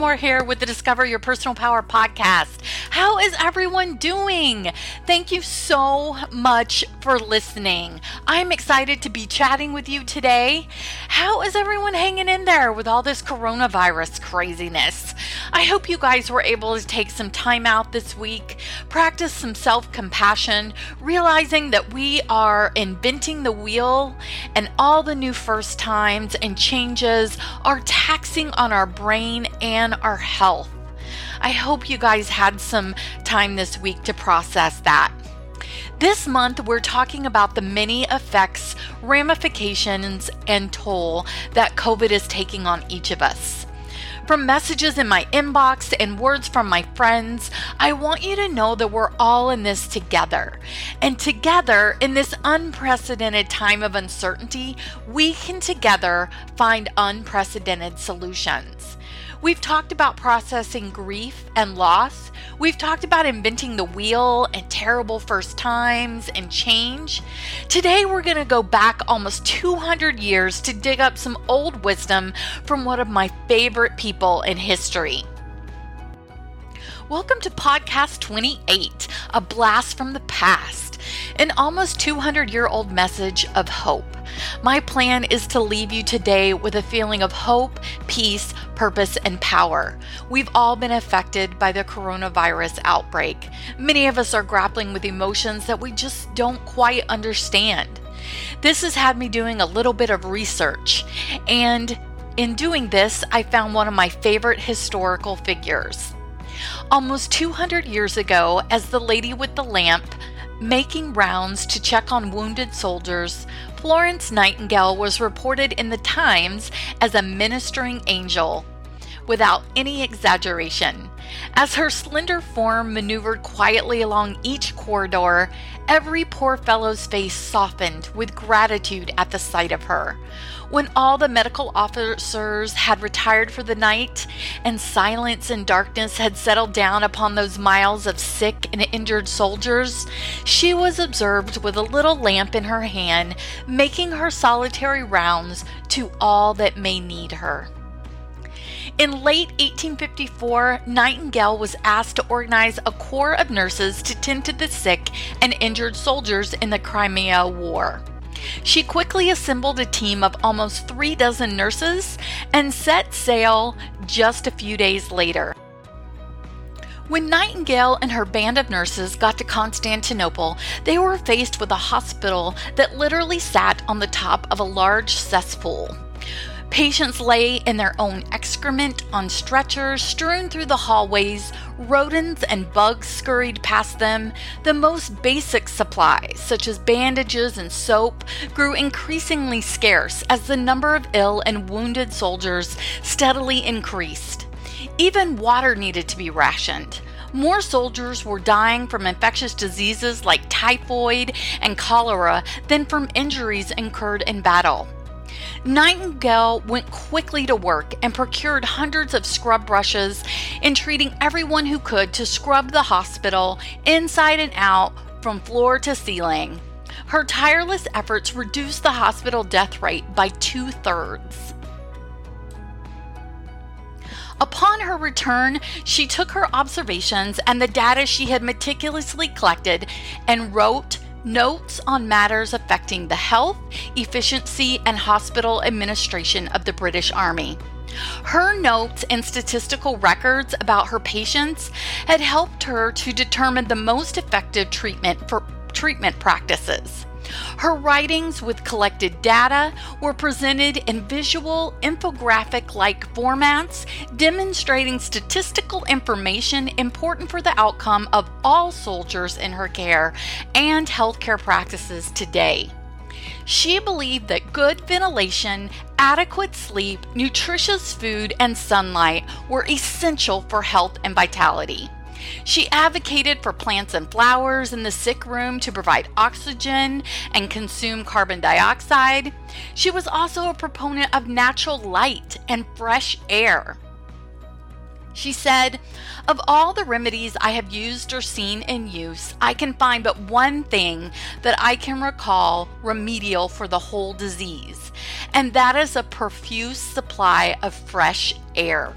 Moore here with the Discover Your Personal Power podcast. How is everyone doing? Thank you so much for listening. I'm excited to be chatting with you today. How is everyone hanging in there with all this coronavirus craziness? I hope you guys were able to take some time out this week, practice some self compassion, realizing that we are inventing the wheel and all the new first times and changes are taxing on our brain and our health. I hope you guys had some time this week to process that. This month, we're talking about the many effects, ramifications, and toll that COVID is taking on each of us. From messages in my inbox and words from my friends, I want you to know that we're all in this together. And together, in this unprecedented time of uncertainty, we can together find unprecedented solutions. We've talked about processing grief and loss. We've talked about inventing the wheel and terrible first times and change. Today, we're going to go back almost 200 years to dig up some old wisdom from one of my favorite people in history. Welcome to Podcast 28, a blast from the past, an almost 200 year old message of hope. My plan is to leave you today with a feeling of hope, peace, purpose, and power. We've all been affected by the coronavirus outbreak. Many of us are grappling with emotions that we just don't quite understand. This has had me doing a little bit of research, and in doing this, I found one of my favorite historical figures. Almost 200 years ago, as the lady with the lamp, making rounds to check on wounded soldiers, Florence Nightingale was reported in the Times as a ministering angel without any exaggeration. As her slender form maneuvered quietly along each corridor, every poor fellow's face softened with gratitude at the sight of her. When all the medical officers had retired for the night and silence and darkness had settled down upon those miles of sick and injured soldiers, she was observed with a little lamp in her hand, making her solitary rounds to all that may need her. In late 1854, Nightingale was asked to organize a corps of nurses to tend to the sick and injured soldiers in the Crimea War. She quickly assembled a team of almost three dozen nurses and set sail just a few days later. When Nightingale and her band of nurses got to Constantinople, they were faced with a hospital that literally sat on the top of a large cesspool. Patients lay in their own excrement on stretchers strewn through the hallways. Rodents and bugs scurried past them. The most basic supplies, such as bandages and soap, grew increasingly scarce as the number of ill and wounded soldiers steadily increased. Even water needed to be rationed. More soldiers were dying from infectious diseases like typhoid and cholera than from injuries incurred in battle. Nightingale went quickly to work and procured hundreds of scrub brushes, entreating everyone who could to scrub the hospital inside and out from floor to ceiling. Her tireless efforts reduced the hospital death rate by two thirds. Upon her return, she took her observations and the data she had meticulously collected and wrote Notes on matters affecting the health, efficiency, and hospital administration of the British Army. Her notes and statistical records about her patients had helped her to determine the most effective treatment for treatment practices. Her writings with collected data were presented in visual, infographic like formats, demonstrating statistical information important for the outcome of all soldiers in her care and healthcare practices today. She believed that good ventilation, adequate sleep, nutritious food, and sunlight were essential for health and vitality. She advocated for plants and flowers in the sick room to provide oxygen and consume carbon dioxide. She was also a proponent of natural light and fresh air. She said, Of all the remedies I have used or seen in use, I can find but one thing that I can recall remedial for the whole disease, and that is a profuse supply of fresh air.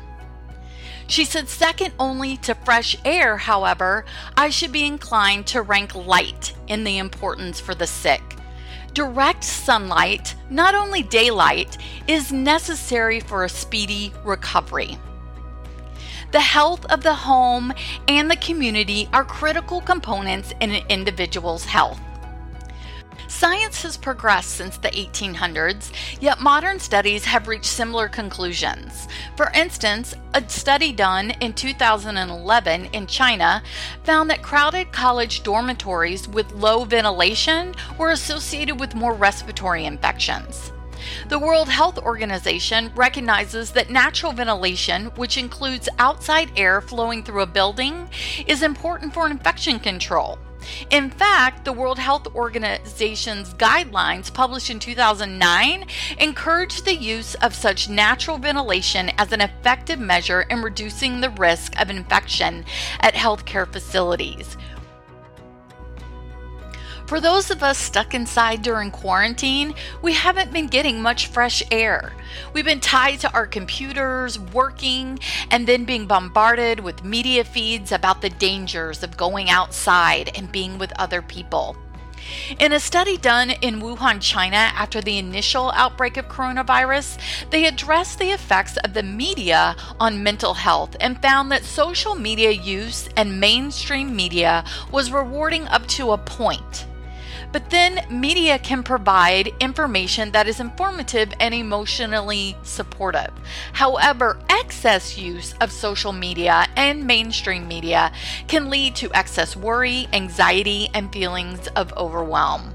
She said, second only to fresh air, however, I should be inclined to rank light in the importance for the sick. Direct sunlight, not only daylight, is necessary for a speedy recovery. The health of the home and the community are critical components in an individual's health. Science has progressed since the 1800s, yet modern studies have reached similar conclusions. For instance, a study done in 2011 in China found that crowded college dormitories with low ventilation were associated with more respiratory infections. The World Health Organization recognizes that natural ventilation, which includes outside air flowing through a building, is important for infection control. In fact, the World Health Organization's guidelines published in 2009 encourage the use of such natural ventilation as an effective measure in reducing the risk of infection at healthcare facilities. For those of us stuck inside during quarantine, we haven't been getting much fresh air. We've been tied to our computers, working, and then being bombarded with media feeds about the dangers of going outside and being with other people. In a study done in Wuhan, China, after the initial outbreak of coronavirus, they addressed the effects of the media on mental health and found that social media use and mainstream media was rewarding up to a point. But then media can provide information that is informative and emotionally supportive. However, excess use of social media and mainstream media can lead to excess worry, anxiety, and feelings of overwhelm.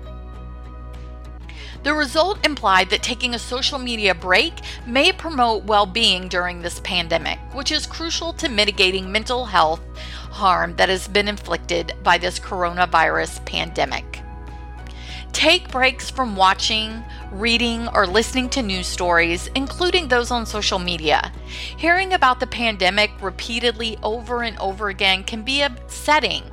The result implied that taking a social media break may promote well being during this pandemic, which is crucial to mitigating mental health harm that has been inflicted by this coronavirus pandemic. Take breaks from watching, reading, or listening to news stories, including those on social media. Hearing about the pandemic repeatedly over and over again can be upsetting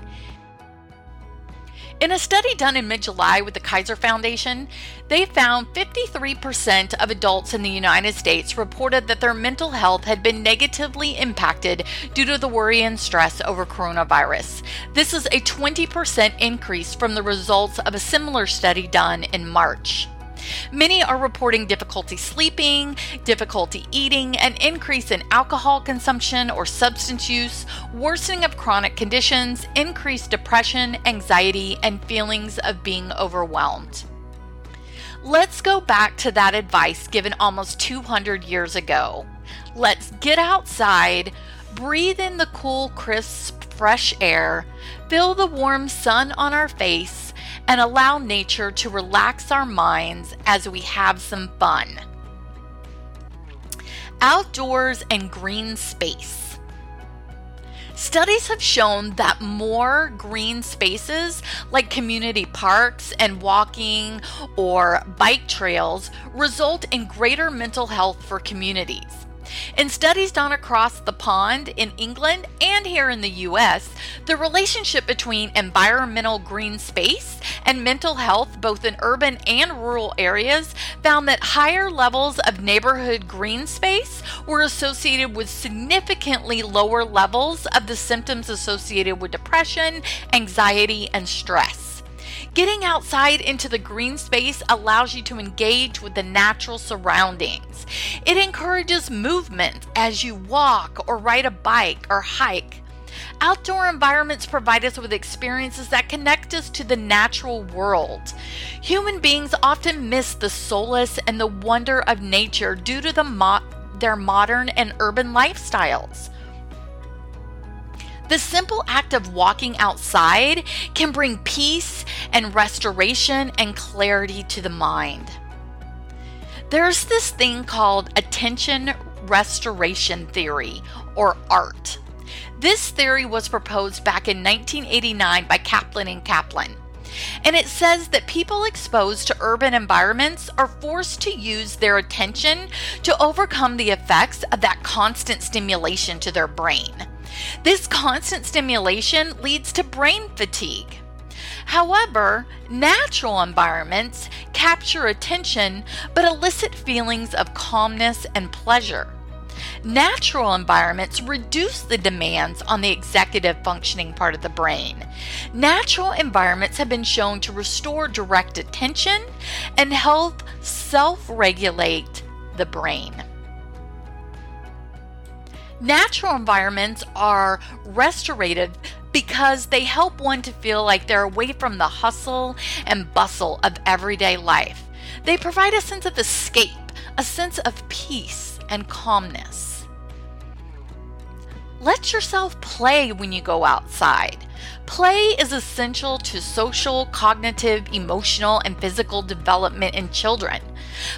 in a study done in mid July with the Kaiser Foundation, they found 53% of adults in the United States reported that their mental health had been negatively impacted due to the worry and stress over coronavirus. This is a 20% increase from the results of a similar study done in March. Many are reporting difficulty sleeping, difficulty eating, an increase in alcohol consumption or substance use, worsening of chronic conditions, increased depression, anxiety, and feelings of being overwhelmed. Let's go back to that advice given almost 200 years ago. Let's get outside, breathe in the cool, crisp, fresh air, feel the warm sun on our face, and allow nature to relax our minds as we have some fun. Outdoors and green space. Studies have shown that more green spaces, like community parks and walking or bike trails, result in greater mental health for communities. In studies done across the pond in England and here in the US, the relationship between environmental green space and mental health, both in urban and rural areas, found that higher levels of neighborhood green space were associated with significantly lower levels of the symptoms associated with depression, anxiety, and stress. Getting outside into the green space allows you to engage with the natural surroundings. It encourages movement as you walk or ride a bike or hike. Outdoor environments provide us with experiences that connect us to the natural world. Human beings often miss the solace and the wonder of nature due to the mo- their modern and urban lifestyles. The simple act of walking outside can bring peace and restoration and clarity to the mind. There's this thing called attention restoration theory, or ART. This theory was proposed back in 1989 by Kaplan and Kaplan. And it says that people exposed to urban environments are forced to use their attention to overcome the effects of that constant stimulation to their brain. This constant stimulation leads to brain fatigue. However, natural environments capture attention but elicit feelings of calmness and pleasure. Natural environments reduce the demands on the executive functioning part of the brain. Natural environments have been shown to restore direct attention and help self regulate the brain. Natural environments are restorative because they help one to feel like they're away from the hustle and bustle of everyday life. They provide a sense of escape, a sense of peace and calmness. Let yourself play when you go outside. Play is essential to social, cognitive, emotional, and physical development in children.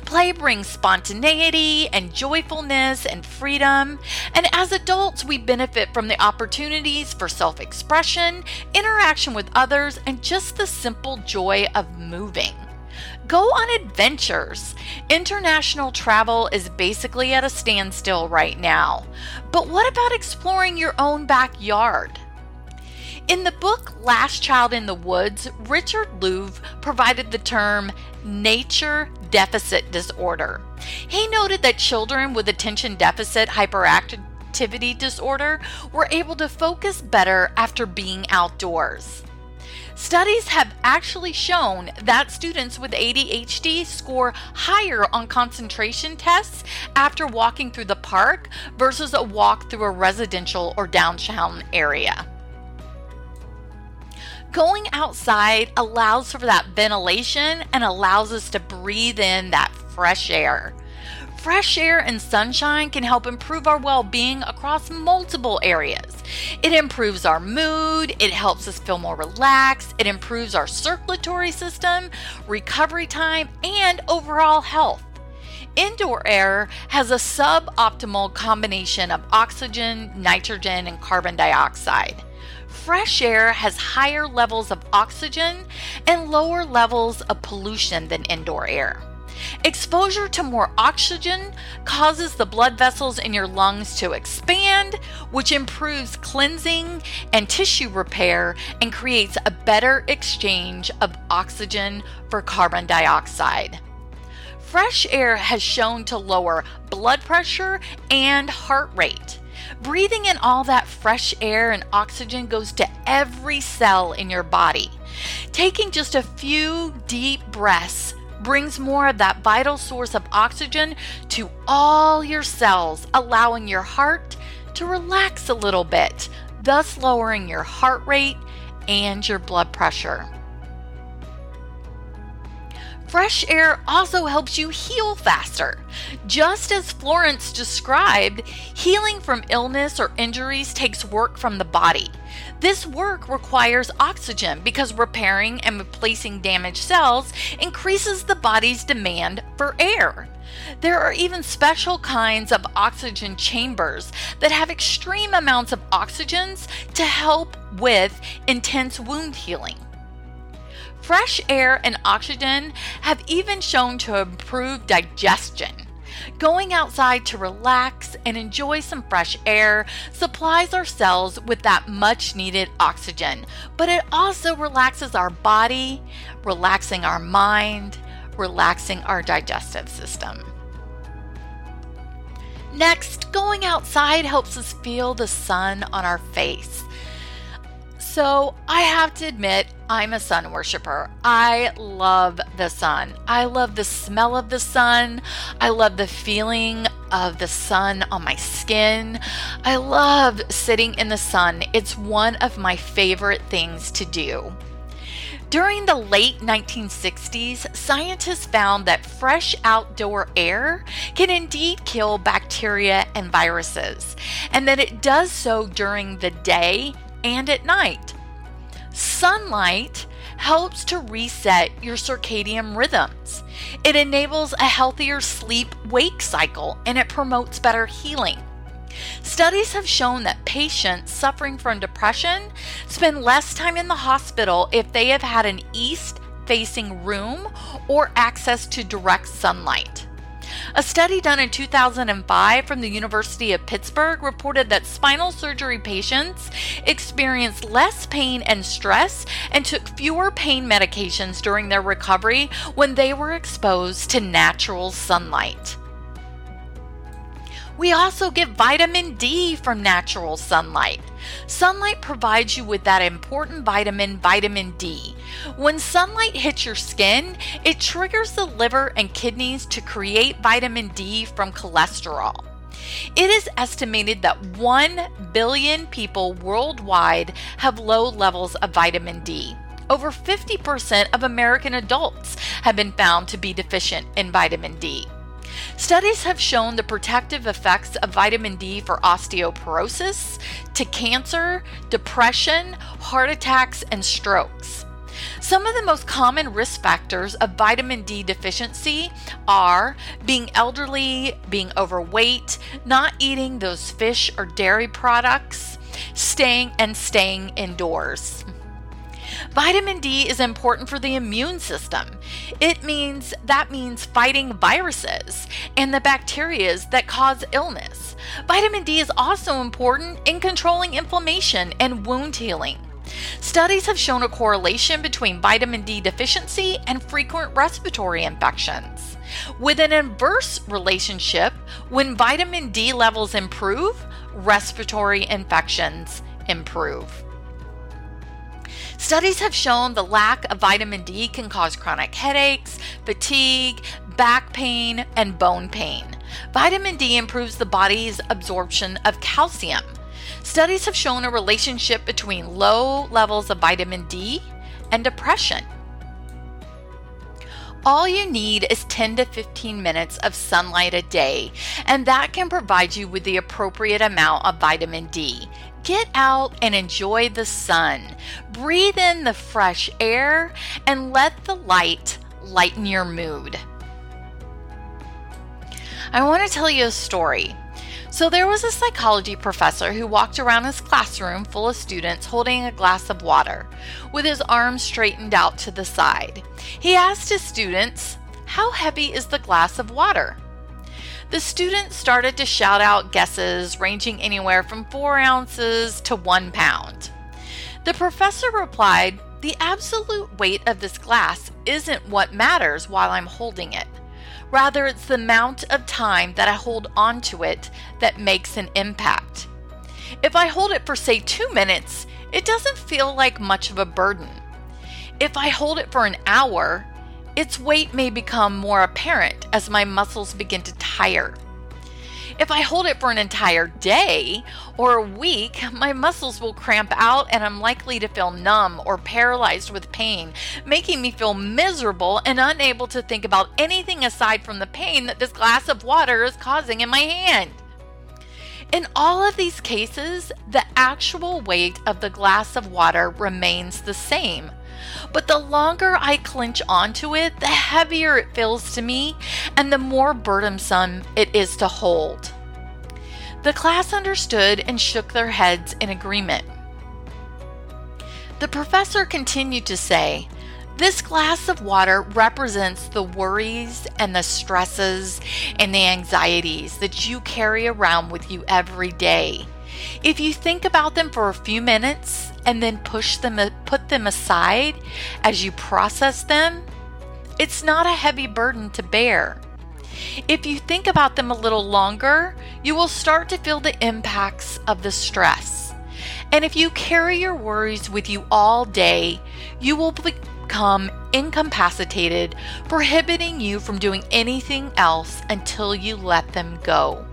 Play brings spontaneity and joyfulness and freedom, and as adults, we benefit from the opportunities for self expression, interaction with others, and just the simple joy of moving. Go on adventures. International travel is basically at a standstill right now. But what about exploring your own backyard? In the book Last Child in the Woods, Richard Louv provided the term nature deficit disorder. He noted that children with attention deficit hyperactivity disorder were able to focus better after being outdoors. Studies have actually shown that students with ADHD score higher on concentration tests after walking through the park versus a walk through a residential or downtown area. Going outside allows for that ventilation and allows us to breathe in that fresh air. Fresh air and sunshine can help improve our well being across multiple areas. It improves our mood, it helps us feel more relaxed, it improves our circulatory system, recovery time, and overall health. Indoor air has a suboptimal combination of oxygen, nitrogen, and carbon dioxide fresh air has higher levels of oxygen and lower levels of pollution than indoor air. Exposure to more oxygen causes the blood vessels in your lungs to expand, which improves cleansing and tissue repair and creates a better exchange of oxygen for carbon dioxide. Fresh air has shown to lower blood pressure and heart rate. Breathing in all that fresh air and oxygen goes to every cell in your body. Taking just a few deep breaths brings more of that vital source of oxygen to all your cells, allowing your heart to relax a little bit, thus lowering your heart rate and your blood pressure. Fresh air also helps you heal faster. Just as Florence described, healing from illness or injuries takes work from the body. This work requires oxygen because repairing and replacing damaged cells increases the body's demand for air. There are even special kinds of oxygen chambers that have extreme amounts of oxygens to help with intense wound healing. Fresh air and oxygen have even shown to improve digestion. Going outside to relax and enjoy some fresh air supplies our cells with that much needed oxygen, but it also relaxes our body, relaxing our mind, relaxing our digestive system. Next, going outside helps us feel the sun on our face. So, I have to admit, I'm a sun worshiper. I love the sun. I love the smell of the sun. I love the feeling of the sun on my skin. I love sitting in the sun. It's one of my favorite things to do. During the late 1960s, scientists found that fresh outdoor air can indeed kill bacteria and viruses, and that it does so during the day and at night. Sunlight helps to reset your circadian rhythms. It enables a healthier sleep wake cycle and it promotes better healing. Studies have shown that patients suffering from depression spend less time in the hospital if they have had an east facing room or access to direct sunlight. A study done in 2005 from the University of Pittsburgh reported that spinal surgery patients experienced less pain and stress and took fewer pain medications during their recovery when they were exposed to natural sunlight. We also get vitamin D from natural sunlight. Sunlight provides you with that important vitamin, vitamin D. When sunlight hits your skin, it triggers the liver and kidneys to create vitamin D from cholesterol. It is estimated that 1 billion people worldwide have low levels of vitamin D. Over 50% of American adults have been found to be deficient in vitamin D. Studies have shown the protective effects of vitamin D for osteoporosis, to cancer, depression, heart attacks, and strokes. Some of the most common risk factors of vitamin D deficiency are being elderly, being overweight, not eating those fish or dairy products, staying and staying indoors. Vitamin D is important for the immune system. It means that means fighting viruses and the bacteria that cause illness. Vitamin D is also important in controlling inflammation and wound healing. Studies have shown a correlation between vitamin D deficiency and frequent respiratory infections. With an inverse relationship, when vitamin D levels improve, respiratory infections improve. Studies have shown the lack of vitamin D can cause chronic headaches, fatigue, back pain, and bone pain. Vitamin D improves the body's absorption of calcium. Studies have shown a relationship between low levels of vitamin D and depression. All you need is 10 to 15 minutes of sunlight a day, and that can provide you with the appropriate amount of vitamin D. Get out and enjoy the sun. Breathe in the fresh air and let the light lighten your mood. I want to tell you a story. So, there was a psychology professor who walked around his classroom full of students holding a glass of water, with his arms straightened out to the side. He asked his students, How heavy is the glass of water? The students started to shout out guesses ranging anywhere from 4 ounces to 1 pound. The professor replied, The absolute weight of this glass isn't what matters while I'm holding it. Rather, it's the amount of time that I hold onto it that makes an impact. If I hold it for, say, two minutes, it doesn't feel like much of a burden. If I hold it for an hour, its weight may become more apparent as my muscles begin to tire. If I hold it for an entire day or a week, my muscles will cramp out and I'm likely to feel numb or paralyzed with pain, making me feel miserable and unable to think about anything aside from the pain that this glass of water is causing in my hand. In all of these cases, the actual weight of the glass of water remains the same, but the longer I clinch onto it, the heavier it feels to me and the more burdensome it is to hold. The class understood and shook their heads in agreement. The professor continued to say, this glass of water represents the worries and the stresses and the anxieties that you carry around with you every day. If you think about them for a few minutes and then push them put them aside as you process them, it's not a heavy burden to bear. If you think about them a little longer, you will start to feel the impacts of the stress. And if you carry your worries with you all day, you will become incapacitated, prohibiting you from doing anything else until you let them go.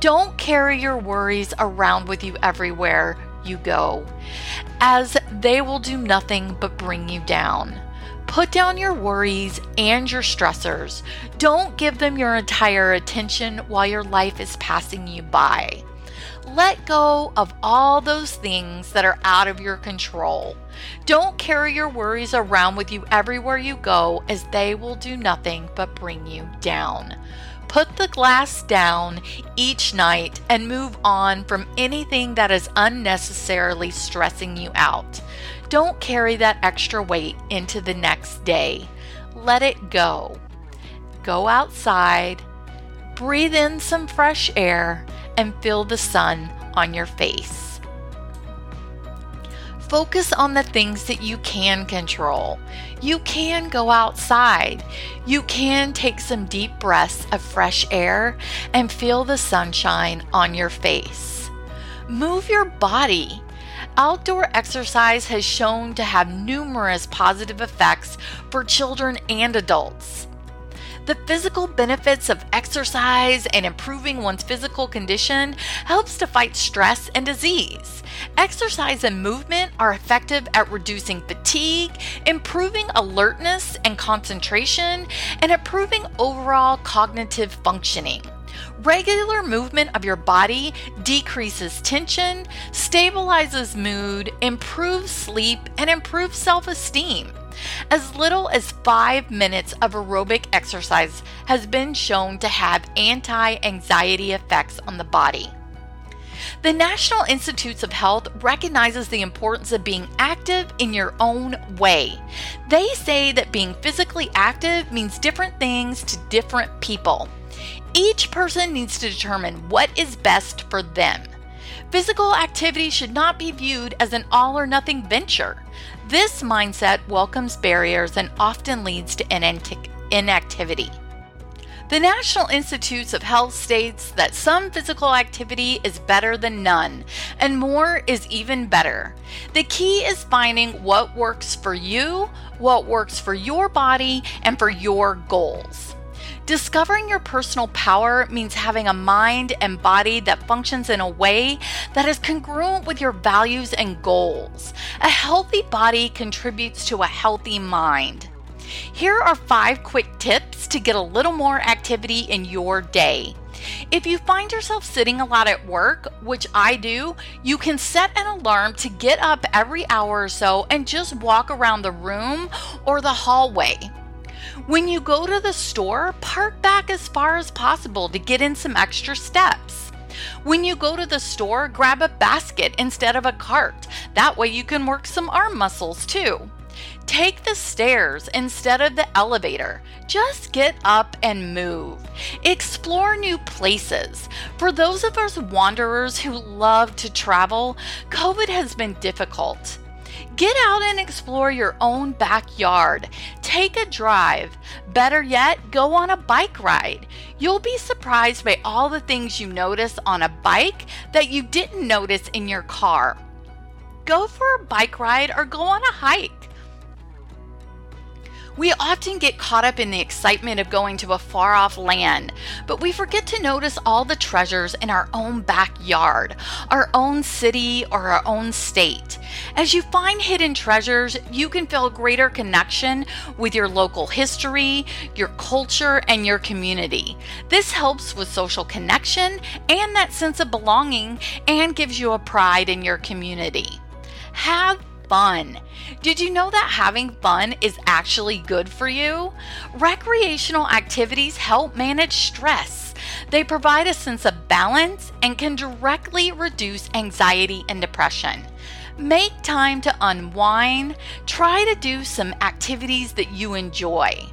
Don't carry your worries around with you everywhere you go, as they will do nothing but bring you down. Put down your worries and your stressors. Don't give them your entire attention while your life is passing you by. Let go of all those things that are out of your control. Don't carry your worries around with you everywhere you go, as they will do nothing but bring you down. Put the glass down each night and move on from anything that is unnecessarily stressing you out. Don't carry that extra weight into the next day. Let it go. Go outside, breathe in some fresh air, and feel the sun on your face. Focus on the things that you can control. You can go outside. You can take some deep breaths of fresh air and feel the sunshine on your face. Move your body. Outdoor exercise has shown to have numerous positive effects for children and adults. The physical benefits of exercise and improving one's physical condition helps to fight stress and disease. Exercise and movement are effective at reducing fatigue, improving alertness and concentration, and improving overall cognitive functioning. Regular movement of your body decreases tension, stabilizes mood, improves sleep, and improves self esteem. As little as five minutes of aerobic exercise has been shown to have anti anxiety effects on the body. The National Institutes of Health recognizes the importance of being active in your own way. They say that being physically active means different things to different people. Each person needs to determine what is best for them. Physical activity should not be viewed as an all or nothing venture. This mindset welcomes barriers and often leads to inactivity. The National Institutes of Health states that some physical activity is better than none, and more is even better. The key is finding what works for you, what works for your body, and for your goals. Discovering your personal power means having a mind and body that functions in a way that is congruent with your values and goals. A healthy body contributes to a healthy mind. Here are five quick tips to get a little more activity in your day. If you find yourself sitting a lot at work, which I do, you can set an alarm to get up every hour or so and just walk around the room or the hallway. When you go to the store, park back as far as possible to get in some extra steps. When you go to the store, grab a basket instead of a cart. That way you can work some arm muscles too. Take the stairs instead of the elevator. Just get up and move. Explore new places. For those of us wanderers who love to travel, COVID has been difficult. Get out and explore your own backyard. Take a drive. Better yet, go on a bike ride. You'll be surprised by all the things you notice on a bike that you didn't notice in your car. Go for a bike ride or go on a hike. We often get caught up in the excitement of going to a far off land, but we forget to notice all the treasures in our own backyard, our own city, or our own state. As you find hidden treasures, you can feel a greater connection with your local history, your culture, and your community. This helps with social connection and that sense of belonging and gives you a pride in your community. Have fun. Did you know that having fun is actually good for you? Recreational activities help manage stress. They provide a sense of balance and can directly reduce anxiety and depression. Make time to unwind. Try to do some activities that you enjoy.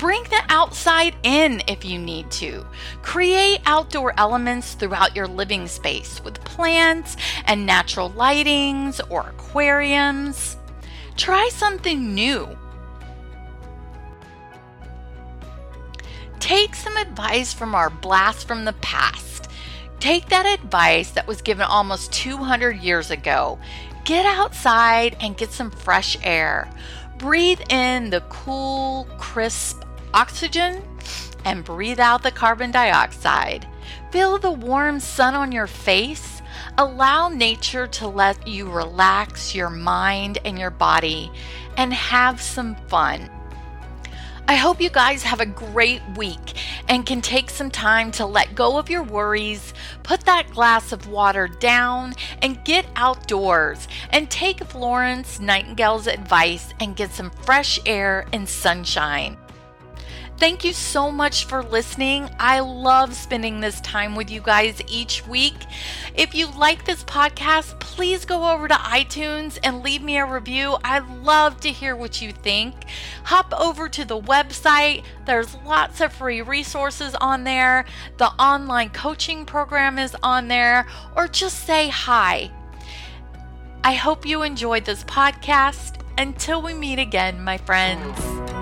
Bring the outside in if you need to. Create outdoor elements throughout your living space with plants and natural lightings or aquariums. Try something new. Take some advice from our blast from the past. Take that advice that was given almost 200 years ago. Get outside and get some fresh air. Breathe in the cool, crisp oxygen and breathe out the carbon dioxide. Feel the warm sun on your face. Allow nature to let you relax your mind and your body and have some fun. I hope you guys have a great week and can take some time to let go of your worries, put that glass of water down, and get outdoors and take Florence Nightingale's advice and get some fresh air and sunshine. Thank you so much for listening. I love spending this time with you guys each week. If you like this podcast, please go over to iTunes and leave me a review. I love to hear what you think. Hop over to the website, there's lots of free resources on there. The online coaching program is on there, or just say hi. I hope you enjoyed this podcast. Until we meet again, my friends.